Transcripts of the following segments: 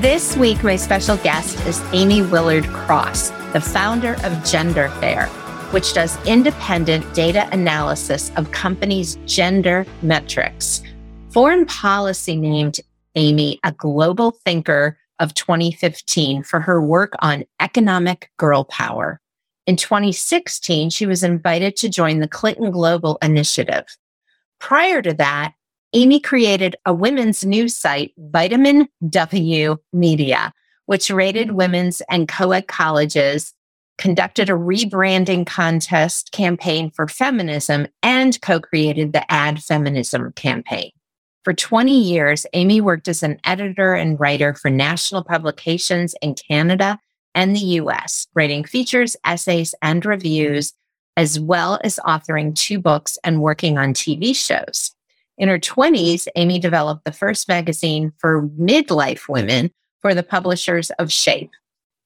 This week, my special guest is Amy Willard Cross, the founder of Gender Fair, which does independent data analysis of companies' gender metrics. Foreign policy named Amy a global thinker of 2015 for her work on economic girl power. In 2016, she was invited to join the Clinton Global Initiative. Prior to that, Amy created a women's news site, Vitamin W Media, which rated women's and co ed colleges, conducted a rebranding contest campaign for feminism, and co created the Ad Feminism campaign. For 20 years, Amy worked as an editor and writer for national publications in Canada and the US, writing features, essays, and reviews, as well as authoring two books and working on TV shows. In her 20s, Amy developed the first magazine for midlife women for the publishers of Shape.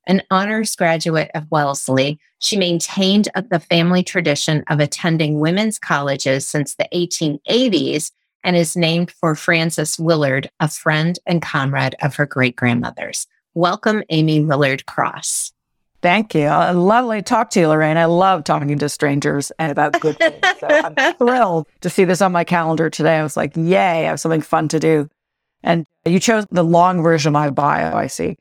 An honors graduate of Wellesley, she maintained the family tradition of attending women's colleges since the 1880s and is named for Frances Willard, a friend and comrade of her great grandmother's. Welcome, Amy Willard Cross. Thank you. Lovely to talk to you, Lorraine. I love talking to strangers and about good things. So I'm thrilled to see this on my calendar today. I was like, yay, I have something fun to do. And you chose the long version of my bio, I see.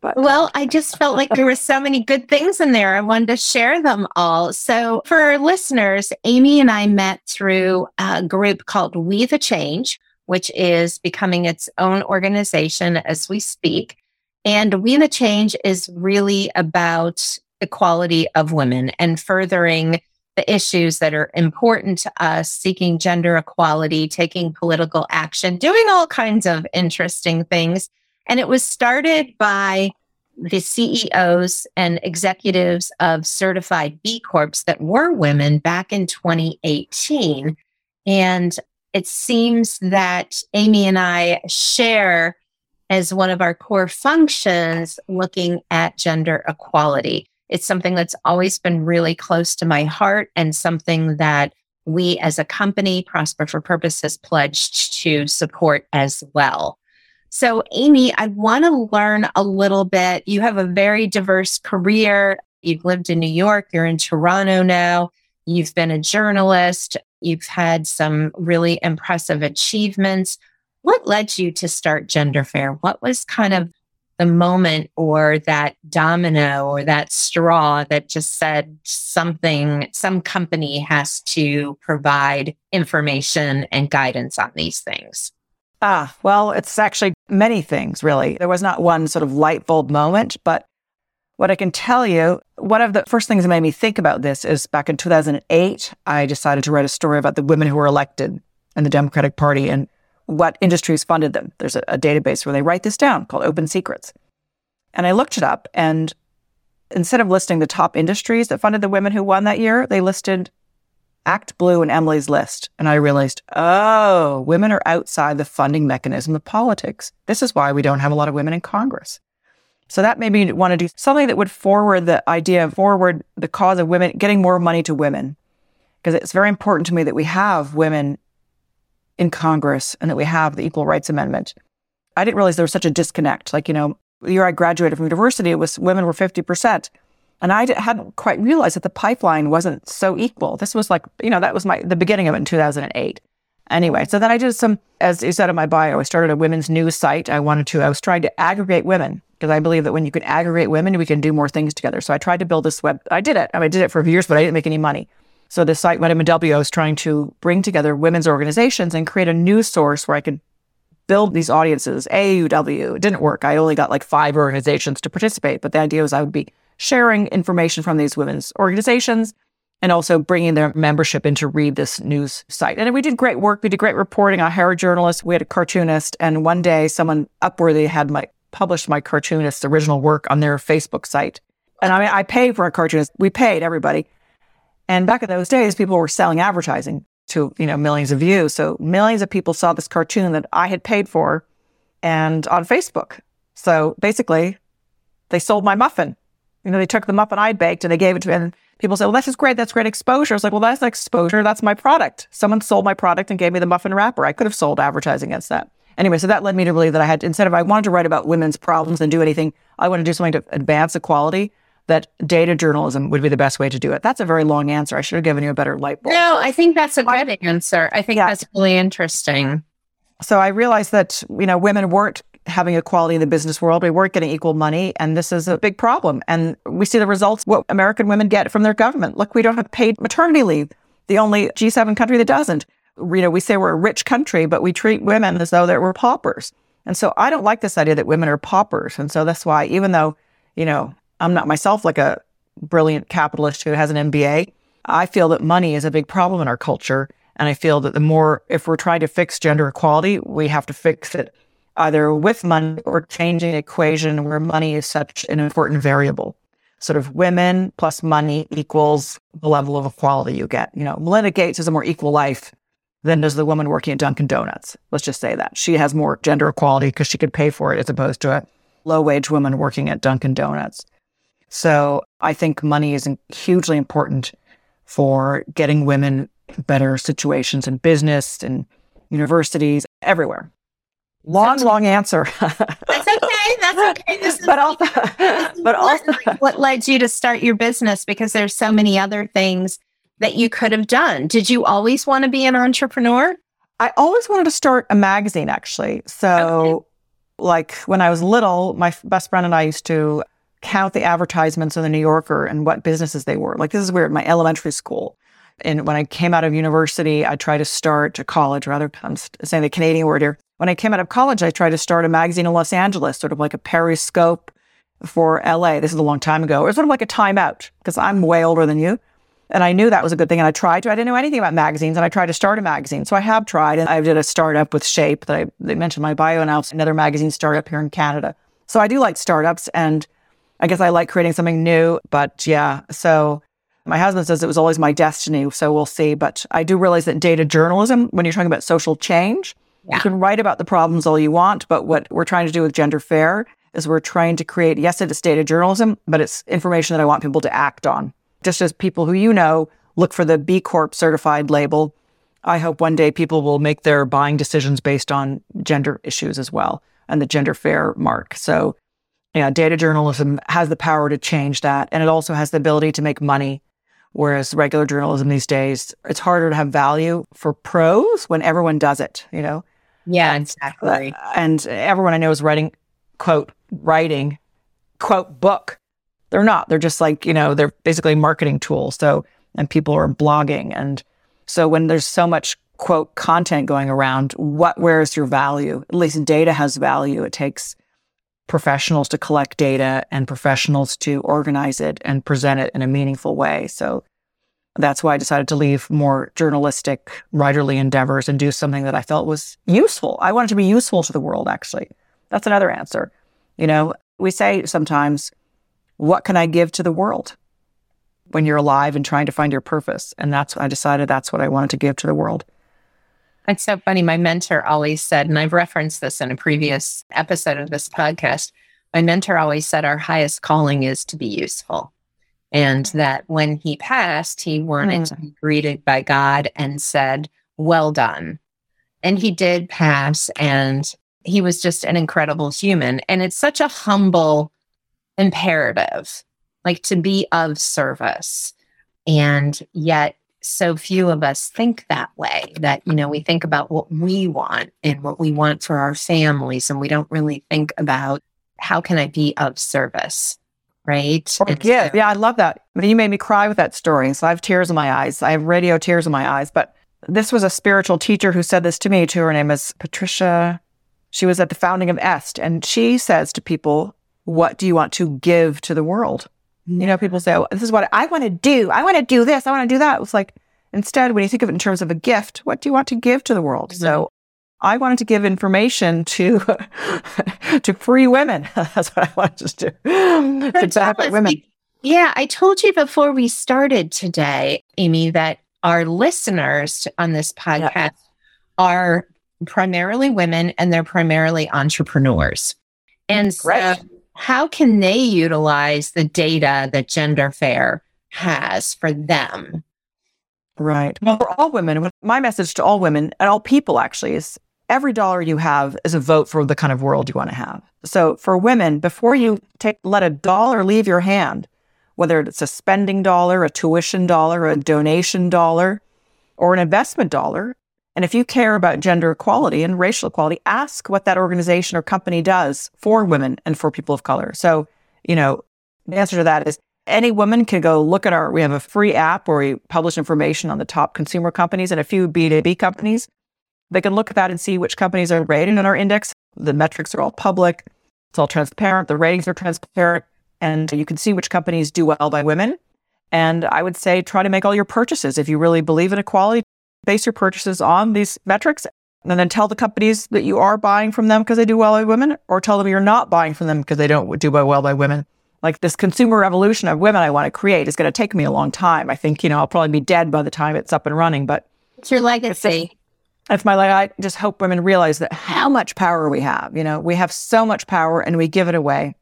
But well, I just felt like there were so many good things in there. I wanted to share them all. So for our listeners, Amy and I met through a group called We the Change, which is becoming its own organization as we speak. And We the Change is really about equality of women and furthering the issues that are important to us, seeking gender equality, taking political action, doing all kinds of interesting things. And it was started by the CEOs and executives of certified B Corps that were women back in 2018. And it seems that Amy and I share as one of our core functions looking at gender equality. It's something that's always been really close to my heart and something that we as a company, Prosper for Purpose, has pledged to support as well. So, Amy, I want to learn a little bit. You have a very diverse career. You've lived in New York, you're in Toronto now, you've been a journalist, you've had some really impressive achievements. What led you to start Gender Fair? What was kind of the moment or that domino or that straw that just said something, some company has to provide information and guidance on these things? Ah, well, it's actually many things, really. There was not one sort of light bulb moment, but what I can tell you, one of the first things that made me think about this is back in 2008, I decided to write a story about the women who were elected in the Democratic Party and what industries funded them. There's a, a database where they write this down called Open Secrets. And I looked it up, and instead of listing the top industries that funded the women who won that year, they listed Act Blue and Emily's List. And I realized, oh, women are outside the funding mechanism of politics. This is why we don't have a lot of women in Congress. So that made me want to do something that would forward the idea, forward the cause of women, getting more money to women. Because it's very important to me that we have women in Congress and that we have the Equal Rights Amendment. I didn't realize there was such a disconnect. Like, you know, the year I graduated from university, it was women were 50%. And I hadn't quite realized that the pipeline wasn't so equal. This was like, you know, that was my the beginning of it in 2008. Anyway, so then I did some, as you said in my bio, I started a women's news site. I wanted to, I was trying to aggregate women because I believe that when you can aggregate women, we can do more things together. So I tried to build this web. I did it. I, mean, I did it for years, but I didn't make any money. So the site Vitamin W is trying to bring together women's organizations and create a news source where I could build these audiences. AUW, it didn't work. I only got like five organizations to participate, but the idea was I would be sharing information from these women's organizations and also bringing their membership in to read this news site. And we did great work. We did great reporting. I hired journalists. We had a cartoonist. And one day someone Upworthy had my published my cartoonist's original work on their Facebook site. And I mean, I paid for a cartoonist. We paid everybody. And back in those days, people were selling advertising to, you know, millions of views. So millions of people saw this cartoon that I had paid for and on Facebook. So basically, they sold my muffin. You know, they took the muffin I'd baked and they gave it to me. And people say, well, that's just great. That's great exposure. I was like, well, that's exposure. That's my product. Someone sold my product and gave me the muffin wrapper. I could have sold advertising against that. Anyway, so that led me to believe that I had, instead of I wanted to write about women's problems and do anything, I want to do something to advance equality, that data journalism would be the best way to do it. That's a very long answer. I should have given you a better light bulb. No, I think that's a good answer. I think yeah. that's really interesting. So I realized that, you know, women weren't having equality in the business world. We weren't getting equal money. And this is a big problem. And we see the results, what American women get from their government. Look, we don't have paid maternity leave, the only G7 country that doesn't. You know, we say we're a rich country, but we treat women as though they were paupers. And so I don't like this idea that women are paupers. And so that's why, even though, you know, I'm not myself like a brilliant capitalist who has an MBA, I feel that money is a big problem in our culture. And I feel that the more, if we're trying to fix gender equality, we have to fix it either with money or changing the equation where money is such an important variable. Sort of women plus money equals the level of equality you get. You know, Melinda Gates has a more equal life than does the woman working at Dunkin' Donuts. Let's just say that. She has more gender equality because she could pay for it as opposed to a low wage woman working at Dunkin' Donuts. So I think money is hugely important for getting women better situations in business and universities everywhere. Long, long answer. That's okay. That's okay. but also, but also, what led you to start your business? Because there's so many other things that you could have done. Did you always want to be an entrepreneur? I always wanted to start a magazine, actually. So, okay. like when I was little, my best friend and I used to count the advertisements in the New Yorker and what businesses they were. Like this is weird. My elementary school. And when I came out of university, I tried to start a college, rather, I'm saying the Canadian word here. When I came out of college, I tried to start a magazine in Los Angeles, sort of like a periscope for LA. This is a long time ago. It was sort of like a timeout because I'm way older than you. And I knew that was a good thing. And I tried to, I didn't know anything about magazines and I tried to start a magazine. So I have tried and I did a startup with Shape that I they mentioned my bio and another magazine startup here in Canada. So I do like startups and I guess I like creating something new. But yeah, so my husband says it was always my destiny, so we'll see. But I do realize that data journalism, when you're talking about social change, yeah. you can write about the problems all you want. But what we're trying to do with Gender Fair is we're trying to create, yes, it's data journalism, but it's information that I want people to act on. Just as people who you know look for the B Corp certified label, I hope one day people will make their buying decisions based on gender issues as well and the Gender Fair mark. So, yeah, data journalism has the power to change that. And it also has the ability to make money Whereas regular journalism these days, it's harder to have value for pros when everyone does it, you know? Yeah, exactly. Uh, and everyone I know is writing, quote, writing, quote, book. They're not. They're just like, you know, they're basically marketing tools. So, and people are blogging. And so when there's so much, quote, content going around, what, where is your value? At least data has value. It takes professionals to collect data and professionals to organize it and present it in a meaningful way. So that's why I decided to leave more journalistic, writerly endeavors and do something that I felt was useful. I wanted to be useful to the world, actually. That's another answer. You know, we say sometimes, what can I give to the world when you're alive and trying to find your purpose? And that's, I decided that's what I wanted to give to the world. It's so funny. My mentor always said, and I've referenced this in a previous episode of this podcast. My mentor always said, Our highest calling is to be useful. And that when he passed, he wanted mm. to be greeted by God and said, Well done. And he did pass, and he was just an incredible human. And it's such a humble imperative, like to be of service. And yet so few of us think that way that you know we think about what we want and what we want for our families and we don't really think about how can i be of service right? Oh, yeah. so, yeah i love that. I mean, you made me cry with that story so i have tears in my eyes. I have radio tears in my eyes but this was a spiritual teacher who said this to me too. Her name is patricia. She was at the founding of EST, and she says to people, What do you want to give to the world? You know, people say, oh, This is what I want to do. I want to do this. I want to do that. It's like, instead, when you think of it in terms of a gift, what do you want to give to the world? So I wanted to give information to to free women. That's what I wanted to do. to benefit women. Yeah, I told you before we started today, Amy, that our listeners on this podcast yeah. are primarily women and they're primarily entrepreneurs. And so, how can they utilize the data that Gender Fair has for them? Right. Well, for all women, my message to all women and all people actually is every dollar you have is a vote for the kind of world you want to have. So for women, before you take let a dollar leave your hand, whether it's a spending dollar, a tuition dollar, a donation dollar, or an investment dollar, and if you care about gender equality and racial equality, ask what that organization or company does for women and for people of color. So, you know, the answer to that is any woman can go look at our, we have a free app where we publish information on the top consumer companies and a few B2B companies. They can look at that and see which companies are rated in our index. The metrics are all public. It's all transparent. The ratings are transparent. And you can see which companies do well by women. And I would say try to make all your purchases. If you really believe in equality, base your purchases on these metrics and then tell the companies that you are buying from them because they do well by women or tell them you're not buying from them because they don't do well by women. Like this consumer revolution of women I want to create is going to take me a long time. I think, you know, I'll probably be dead by the time it's up and running, but it's your legacy. That's my like. I just hope women realize that how much power we have. You know, we have so much power and we give it away.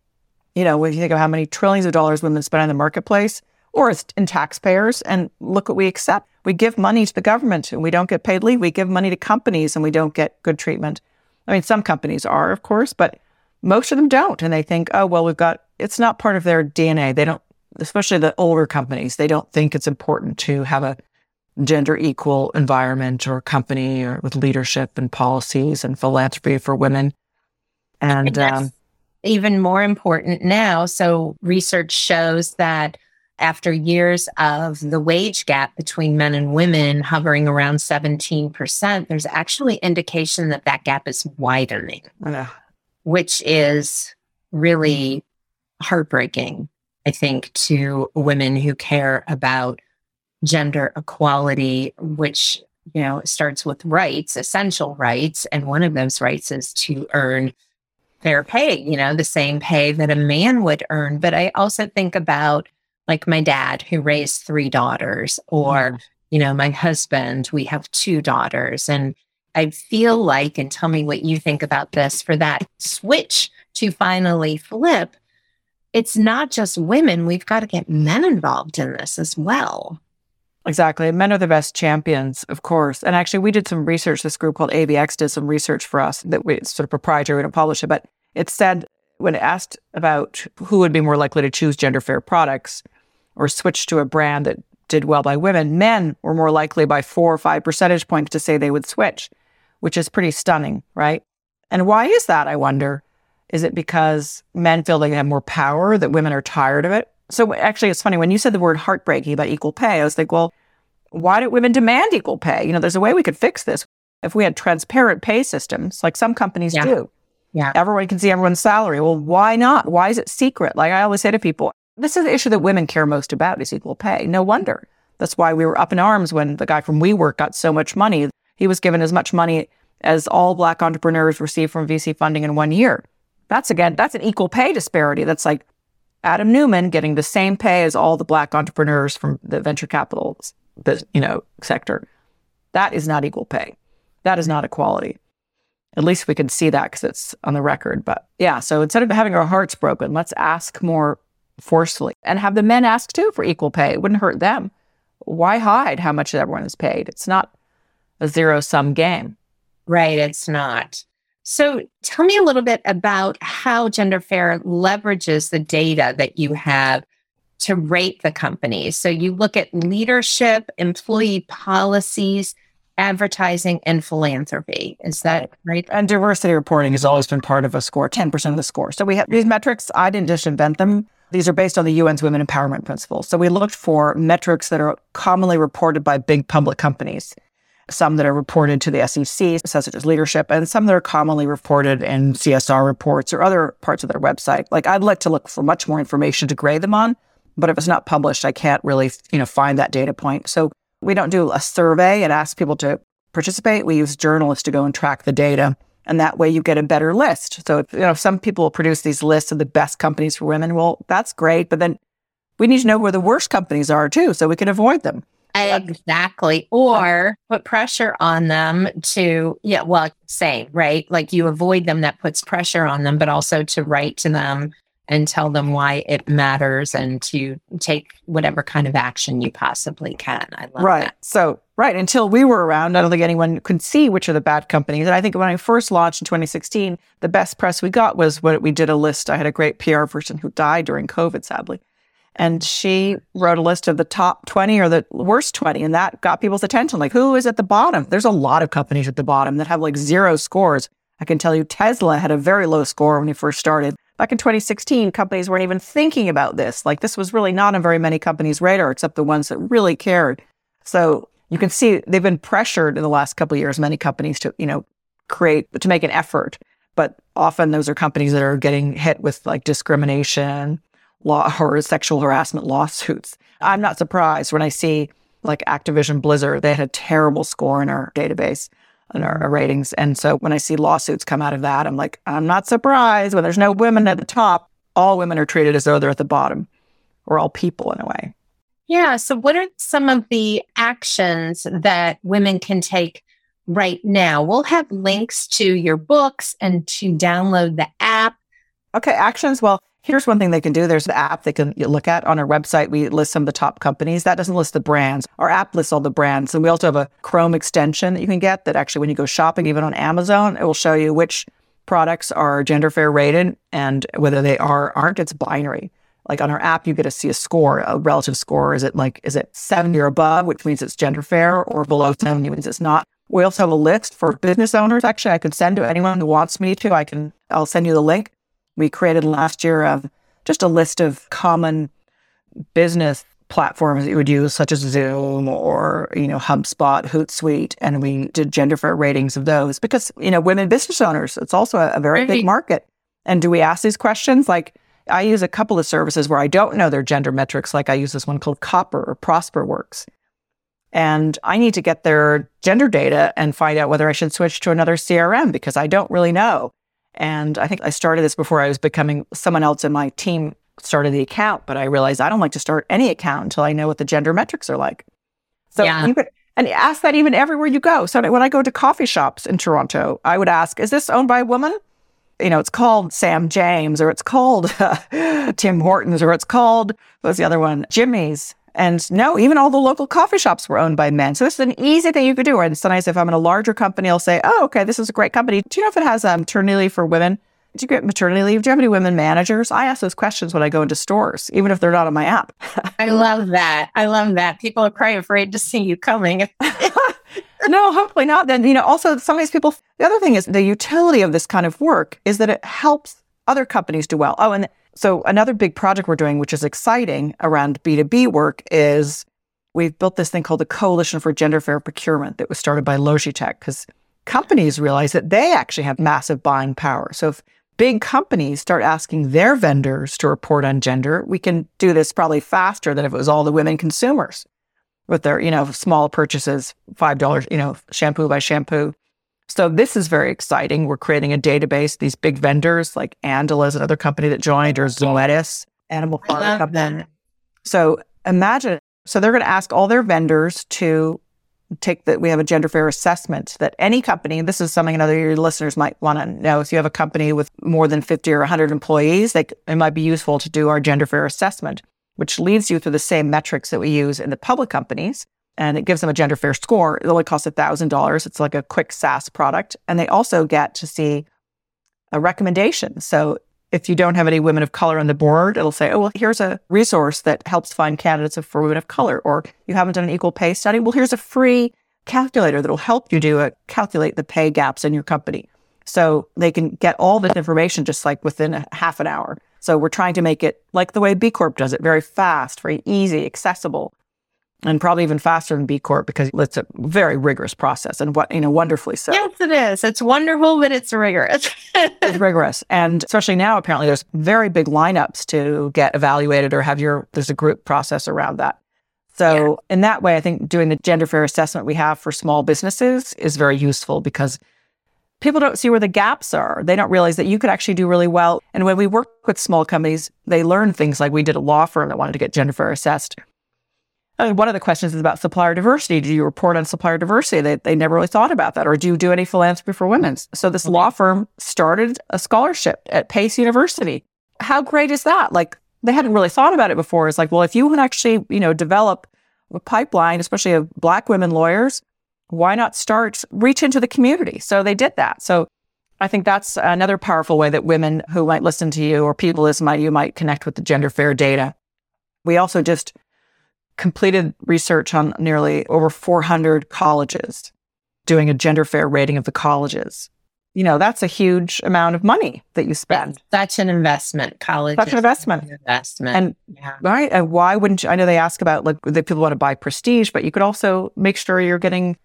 You know, when you think of how many trillions of dollars women spend in the marketplace or in taxpayers, and look what we accept. We give money to the government and we don't get paid leave. We give money to companies and we don't get good treatment. I mean, some companies are, of course, but most of them don't. And they think, oh, well, we've got, it's not part of their DNA. They don't, especially the older companies, they don't think it's important to have a gender equal environment or company or with leadership and policies and philanthropy for women. And, and um, even more important now. So research shows that after years of the wage gap between men and women hovering around 17%, there's actually indication that that gap is widening, which is really heartbreaking, I think, to women who care about gender equality, which you know starts with rights, essential rights, and one of those rights is to earn fair pay. You know, the same pay that a man would earn. But I also think about like my dad who raised three daughters, or you know, my husband. We have two daughters, and I feel like, and tell me what you think about this, for that switch to finally flip, it's not just women. We've got to get men involved in this as well. Exactly. Men are the best champions, of course. And actually, we did some research. This group called AVX did some research for us that we, it's sort of proprietary. We don't publish it, but it said when asked about who would be more likely to choose gender fair products or switch to a brand that did well by women, men were more likely by four or five percentage points to say they would switch, which is pretty stunning, right? And why is that? I wonder. Is it because men feel they have more power, that women are tired of it? So actually, it's funny when you said the word heartbreaking about equal pay. I was like, well, why don't women demand equal pay? You know, there's a way we could fix this if we had transparent pay systems, like some companies yeah. do. Yeah, everyone can see everyone's salary. Well, why not? Why is it secret? Like I always say to people, this is the issue that women care most about is equal pay. No wonder. That's why we were up in arms when the guy from WeWork got so much money. He was given as much money as all black entrepreneurs received from VC funding in one year. That's again, that's an equal pay disparity. That's like Adam Neumann getting the same pay as all the black entrepreneurs from the venture capital, you know, sector. That is not equal pay. That is not equality. At least we can see that because it's on the record. But yeah, so instead of having our hearts broken, let's ask more forcefully and have the men ask too for equal pay. It wouldn't hurt them. Why hide how much everyone is paid? It's not a zero sum game. Right. It's not. So tell me a little bit about how Gender Fair leverages the data that you have to rate the companies. So you look at leadership, employee policies, advertising, and philanthropy. Is that right? And diversity reporting has always been part of a score, 10% of the score. So we have these metrics. I didn't just invent them. These are based on the UN's Women Empowerment Principles. So we looked for metrics that are commonly reported by big public companies some that are reported to the SEC, such as leadership, and some that are commonly reported in CSR reports or other parts of their website. Like I'd like to look for much more information to grade them on, but if it's not published, I can't really, you know, find that data point. So we don't do a survey and ask people to participate. We use journalists to go and track the data. And that way you get a better list. So, if, you know, some people produce these lists of the best companies for women. Well, that's great. But then we need to know where the worst companies are too, so we can avoid them. Exactly. Or put pressure on them to, yeah, well, same, right? Like you avoid them, that puts pressure on them, but also to write to them and tell them why it matters and to take whatever kind of action you possibly can. I love right. that. So, right. Until we were around, I don't think anyone could see which are the bad companies. And I think when I first launched in 2016, the best press we got was what we did a list. I had a great PR person who died during COVID, sadly. And she wrote a list of the top 20 or the worst 20. And that got people's attention. Like, who is at the bottom? There's a lot of companies at the bottom that have like zero scores. I can tell you Tesla had a very low score when he first started. Back in 2016, companies weren't even thinking about this. Like this was really not on very many companies' radar, except the ones that really cared. So you can see they've been pressured in the last couple of years, many companies to, you know, create, to make an effort. But often those are companies that are getting hit with like discrimination law or sexual harassment lawsuits. I'm not surprised when I see like Activision Blizzard, they had a terrible score in our database and our, ratings. And so when I see lawsuits come out of that, I'm like, I'm not surprised when there's no women at the top. All women are treated as though they're at the bottom. We're all people in a way. Yeah. So, what are some of the actions that women can take right now? We'll have links to your books and to download the app. Okay. Actions. Well, Here's one thing they can do. There's an app they can look at on our website. We list some of the top companies. That doesn't list the brands. Our app lists all the brands. And we also have a Chrome extension that you can get that actually, when you go shopping, even on Amazon, it will show you which products are gender fair rated and whether they are aren't. It's binary. Like on our app, you get to see a score, a relative score. Is it like, is it 70 or above, which means it's gender fair, or below 70 means it's not. We also have a list for business owners. Actually, I could send to anyone who wants me to. I can, I'll send you the link we created last year of just a list of common business platforms that you would use, such as Zoom or, you know, HubSpot, Hootsuite, and we did gender fair ratings of those because, you know, women business owners, it's also a, a very right. big market. And do we ask these questions? Like, I use a couple of services where I don't know their gender metrics, like I use this one called Copper or ProsperWorks. And I need to get their gender data and find out whether I should switch to another CRM because I don't really know. And I think I started this before I was becoming someone else in my team started the account, but I realized I don't like to start any account until I know what the gender metrics are like. So yeah. you could and ask that even everywhere you go. So when I go to coffee shops in Toronto, I would ask, is this owned by a woman? You know, it's called Sam James or it's called uh, Tim Hortons or it's called, what's the other one? Jimmy's. And no, even all the local coffee shops were owned by men. So this is an easy thing you could do. And sometimes if I'm in a larger company, I'll say, oh, okay, this is a great company. Do you know if it has um, maternity leave for women? Do you get maternity leave? Do you have any women managers? I ask those questions when I go into stores, even if they're not on my app. I love that. I love that. People are probably afraid to see you coming. no, hopefully not. Then, you know, also sometimes people, the other thing is the utility of this kind of work is that it helps other companies do well. Oh, and so another big project we're doing, which is exciting around B2B work, is we've built this thing called the Coalition for Gender Fair Procurement that was started by Logitech because companies realize that they actually have massive buying power. So if big companies start asking their vendors to report on gender, we can do this probably faster than if it was all the women consumers with their, you know, small purchases, $5, you know, shampoo by shampoo. So this is very exciting. We're creating a database. These big vendors like Andela is another company that joined, or Zoetis, Animal Farm Company. So imagine, so they're going to ask all their vendors to take that. We have a gender fair assessment that any company, this is something another your listeners might want to know. If you have a company with more than 50 or 100 employees, they, it might be useful to do our gender fair assessment, which leads you through the same metrics that we use in the public companies and it gives them a gender fair score. It only costs $1,000. It's like a quick SaaS product. And they also get to see a recommendation. So if you don't have any women of color on the board, it'll say, oh, well, here's a resource that helps find candidates for women of color. Or you haven't done an equal pay study. Well, here's a free calculator that'll help you do a calculate the pay gaps in your company. So they can get all this information just like within a half an hour. So we're trying to make it like the way B Corp does it, very fast, very easy, accessible and probably even faster than B Corp because it's a very rigorous process and what, you know, wonderfully so. Yes, it is. It's wonderful, but it's rigorous. it's rigorous. And especially now, apparently there's very big lineups to get evaluated or have your, there's a group process around that. So yeah. in that way, I think doing the gender fair assessment we have for small businesses is very useful because people don't see where the gaps are. They don't realize that you could actually do really well. And when we work with small companies, they learn things like we did a law firm that wanted to get gender fair assessed and one of the questions is about supplier diversity. Do you report on supplier diversity? They, they never really thought about that. Or do you do any philanthropy for women? So this law firm started a scholarship at Pace University. How great is that? Like they hadn't really thought about it before. It's like, well, if you would actually, you know, develop a pipeline, especially of black women lawyers, why not start reach into the community? So they did that. So I think that's another powerful way that women who might listen to you or people as might you might connect with the gender fair data. We also just completed research on nearly over 400 colleges, doing a gender fair rating of the colleges. You know, that's a huge amount of money that you spend. That's such an investment, college. Such an investment. An investment. And yeah. right. And why wouldn't you? I know they ask about like that people want to buy prestige, but you could also make sure you're getting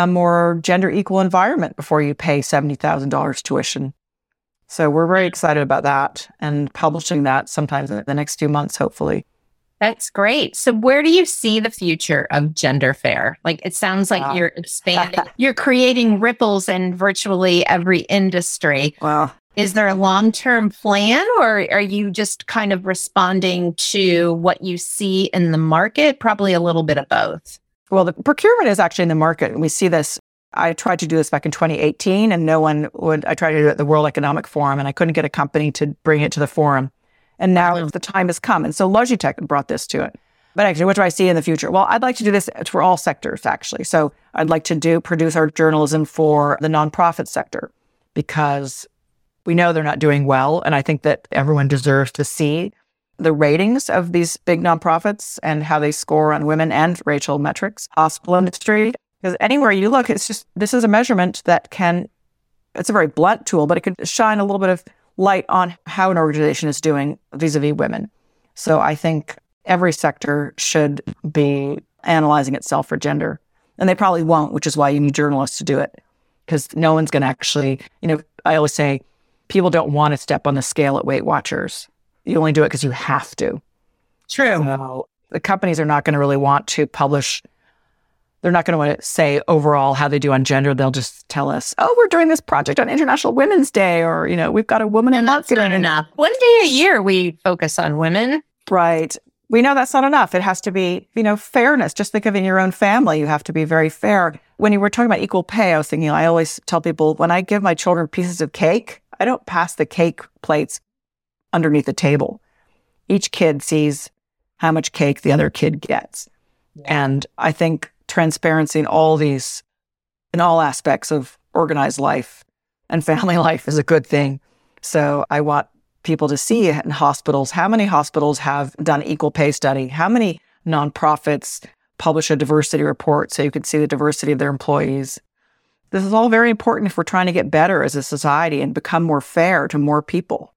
a more gender equal environment before you pay $70,000 tuition. So we're very excited about that and publishing that sometimes in the next few months, hopefully. That's great. So, where do you see the future of gender fair? Like, it sounds like wow. you're expanding, you're creating ripples in virtually every industry. Wow. Is there a long term plan, or are you just kind of responding to what you see in the market? Probably a little bit of both. Well, the procurement is actually in the market. And we see this. I tried to do this back in 2018, and no one would. I tried to do it at the World Economic Forum, and I couldn't get a company to bring it to the forum. And now the time has come. And so Logitech brought this to it. But actually, what do I see in the future? Well, I'd like to do this for all sectors, actually. So I'd like to do produce our journalism for the nonprofit sector because we know they're not doing well. And I think that everyone deserves to see the ratings of these big nonprofits and how they score on women and racial metrics, hospital industry. Because anywhere you look, it's just this is a measurement that can, it's a very blunt tool, but it can shine a little bit of light on how an organization is doing vis a vis women. So I think every sector should be analyzing itself for gender. And they probably won't, which is why you need journalists to do it. Because no one's going to actually, you know, I always say people don't want to step on the scale at Weight Watchers. You only do it because you have to. True. So the companies are not going to really want to publish they're not going to want to say overall how they do on gender. They'll just tell us, "Oh, we're doing this project on International Women's Day," or you know, we've got a woman in marketing. That's not enough. One day a year we focus on women. Right. We know that's not enough. It has to be, you know, fairness. Just think of in your own family, you have to be very fair. When you were talking about equal pay, I was thinking, I always tell people when I give my children pieces of cake, I don't pass the cake plates underneath the table. Each kid sees how much cake the other kid gets. And I think transparency in all these, in all aspects of organized life and family life is a good thing. So I want people to see in hospitals how many hospitals have done equal pay study, how many nonprofits publish a diversity report so you can see the diversity of their employees. This is all very important if we're trying to get better as a society and become more fair to more people.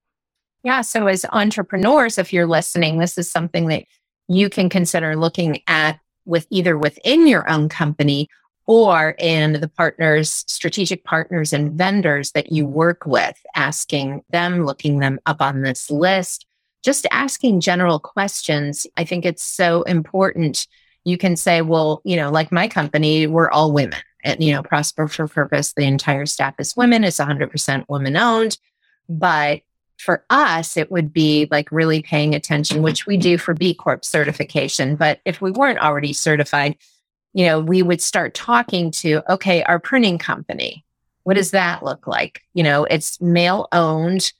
Yeah. So, as entrepreneurs, if you're listening, this is something that you can consider looking at with either within your own company or in the partners, strategic partners and vendors that you work with, asking them, looking them up on this list, just asking general questions. I think it's so important. You can say, well, you know, like my company, we're all women. And, you know, Prosper for Purpose, the entire staff is women. It's 100% women owned. But for us, it would be like really paying attention, which we do for B Corp certification. But if we weren't already certified, you know, we would start talking to, okay, our printing company, what does that look like? You know, it's male owned.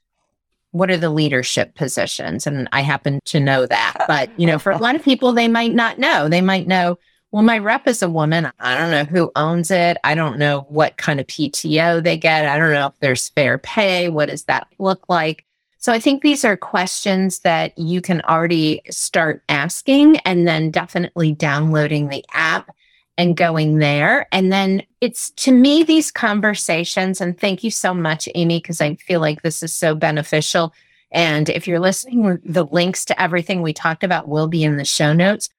What are the leadership positions? And I happen to know that. But, you know, for a lot of people, they might not know. They might know, well, my rep is a woman. I don't know who owns it. I don't know what kind of PTO they get. I don't know if there's fair pay. What does that look like? So I think these are questions that you can already start asking and then definitely downloading the app and going there. And then it's to me, these conversations, and thank you so much, Amy, because I feel like this is so beneficial. And if you're listening, the links to everything we talked about will be in the show notes.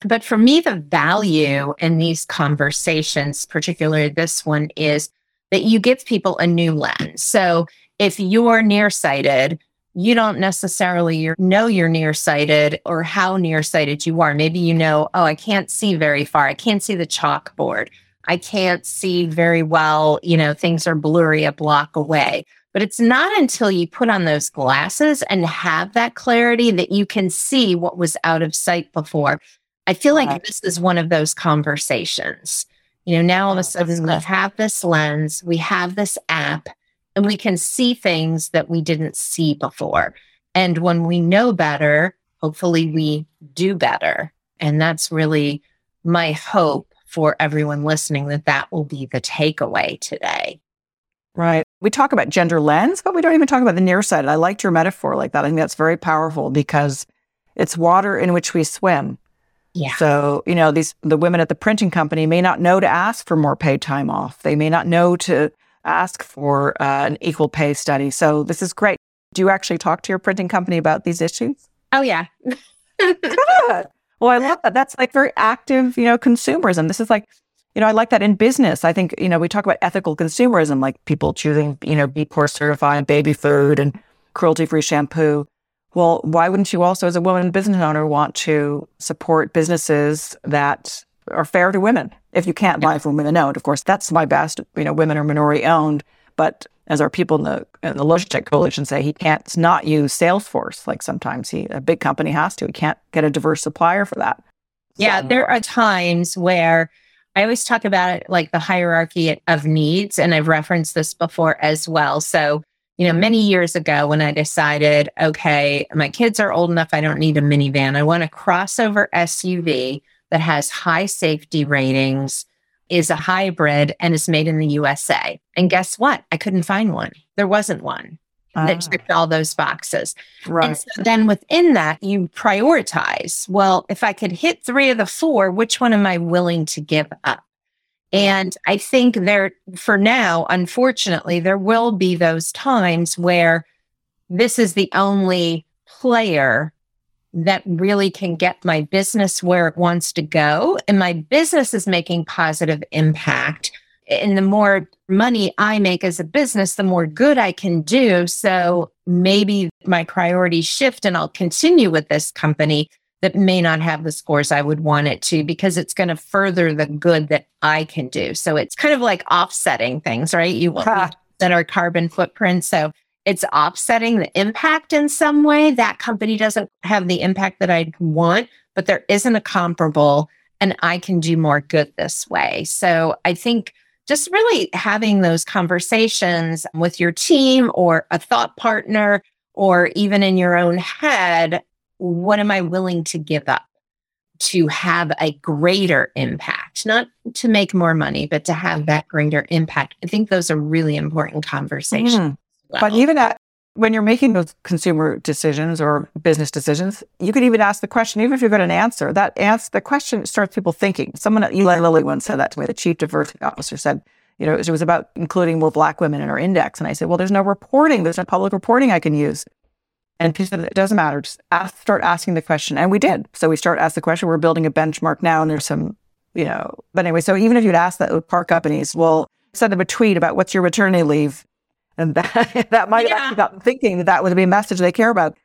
But for me, the value in these conversations, particularly this one, is that you give people a new lens. So if you're nearsighted, you don't necessarily know you're nearsighted or how nearsighted you are. Maybe you know, oh, I can't see very far. I can't see the chalkboard. I can't see very well. You know, things are blurry a block away. But it's not until you put on those glasses and have that clarity that you can see what was out of sight before. I feel like this is one of those conversations. You know, now all of a sudden we have this lens, we have this app, and we can see things that we didn't see before. And when we know better, hopefully we do better. And that's really my hope for everyone listening that that will be the takeaway today. Right. We talk about gender lens, but we don't even talk about the nearsighted. I liked your metaphor like that. I think that's very powerful because it's water in which we swim. Yeah. So, you know, these the women at the printing company may not know to ask for more paid time off. They may not know to ask for uh, an equal pay study. So this is great. Do you actually talk to your printing company about these issues? Oh yeah. Good. Well, I love that. That's like very active, you know, consumerism. This is like, you know, I like that in business. I think, you know, we talk about ethical consumerism, like people choosing, you know, B Corp certified baby food and cruelty free shampoo. Well, why wouldn't you also, as a woman business owner, want to support businesses that are fair to women? If you can't buy from women owned, of course, that's my best. You know, women are minority owned, but as our people in the, in the Logitech Coalition say, he can't not use Salesforce. Like sometimes he, a big company has to. He can't get a diverse supplier for that. Yeah, so. there are times where I always talk about it like the hierarchy of needs, and I've referenced this before as well. So, you know, many years ago when I decided, okay, my kids are old enough, I don't need a minivan. I want a crossover SUV that has high safety ratings is a hybrid and is made in the USA. And guess what? I couldn't find one. There wasn't one that ah. checked all those boxes. Right. And so then within that, you prioritize. Well, if I could hit three of the four, which one am I willing to give up? And I think there, for now, unfortunately, there will be those times where this is the only player that really can get my business where it wants to go. And my business is making positive impact. And the more money I make as a business, the more good I can do. So maybe my priorities shift and I'll continue with this company that may not have the scores I would want it to because it's going to further the good that I can do. So it's kind of like offsetting things, right? You want that are carbon footprint. So it's offsetting the impact in some way. That company doesn't have the impact that I'd want, but there isn't a comparable and I can do more good this way. So I think just really having those conversations with your team or a thought partner or even in your own head, what am I willing to give up to have a greater impact? Not to make more money, but to have that greater impact. I think those are really important mm-hmm. conversations. Mm. But even at, when you're making those consumer decisions or business decisions, you could even ask the question, even if you've got an answer, that answer, the question starts people thinking. Someone at Eli Lilly once said that to me. The chief diversity officer said, you know, it was about including more black women in our index. And I said, well, there's no reporting. There's no public reporting I can use. And he said, it doesn't matter. Just ask, start asking the question. And we did. So we start asking the question. We're building a benchmark now and there's some, you know, but anyway, so even if you'd ask that with car companies, well, send them a tweet about what's your maternity leave and that, that might yeah. have actually got them thinking that that would be a message they care about.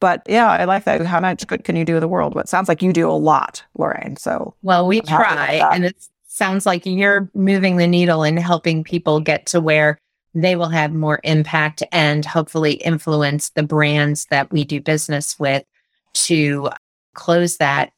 But yeah, I like that. How much good can you do in the world? But it sounds like you do a lot, Lorraine. So well, we I'm try, and it sounds like you're moving the needle and helping people get to where they will have more impact and hopefully influence the brands that we do business with to close that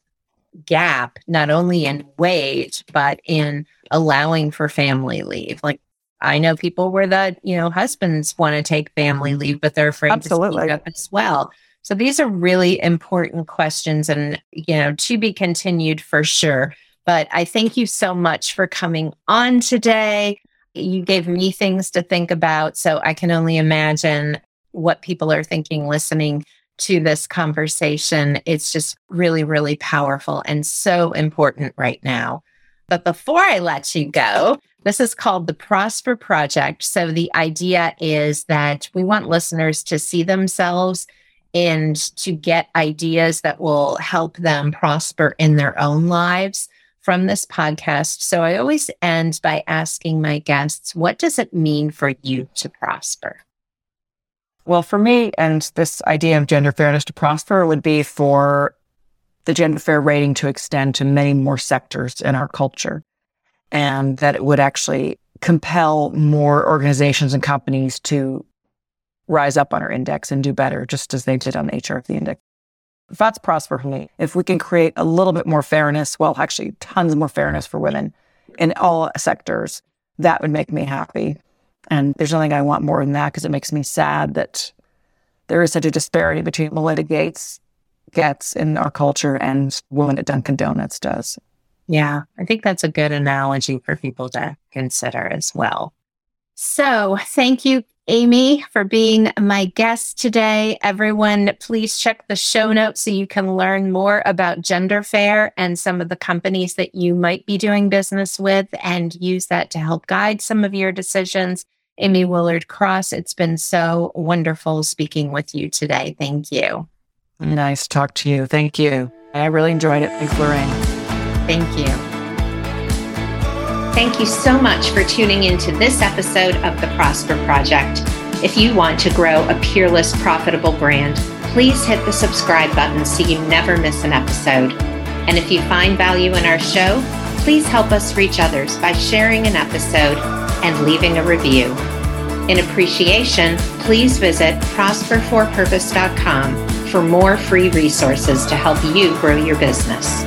gap, not only in wage, but in allowing for family leave. Like I know people where that, you know, husbands want to take family mm-hmm. leave, but they're afraid Absolutely. to speak up as well. So these are really important questions and, you know, to be continued for sure. But I thank you so much for coming on today. You gave me things to think about. So I can only imagine what people are thinking listening to this conversation. It's just really, really powerful and so important right now. But before I let you go, this is called the Prosper Project. So the idea is that we want listeners to see themselves and to get ideas that will help them prosper in their own lives from this podcast. So I always end by asking my guests, what does it mean for you to prosper? Well, for me, and this idea of gender fairness to prosper would be for the gender fair rating to extend to many more sectors in our culture, and that it would actually compel more organizations and companies to rise up on our index and do better, just as they did on the HR of the index. That's prosper for me. If we can create a little bit more fairness, well, actually, tons more fairness for women in all sectors, that would make me happy. And there's nothing I want more than that because it makes me sad that there is such a disparity between Melinda Gates gets in our culture and women at Dunkin' Donuts does. Yeah, I think that's a good analogy for people to consider as well. So, thank you, Amy, for being my guest today. Everyone, please check the show notes so you can learn more about Gender Fair and some of the companies that you might be doing business with and use that to help guide some of your decisions. Amy Willard Cross, it's been so wonderful speaking with you today. Thank you. Nice to talk to you. Thank you. I really enjoyed it. Thanks, Lorraine. Thank you. Thank you so much for tuning into this episode of the Prosper Project. If you want to grow a peerless, profitable brand, please hit the subscribe button so you never miss an episode. And if you find value in our show, please help us reach others by sharing an episode and leaving a review. In appreciation, please visit prosperforpurpose.com for more free resources to help you grow your business.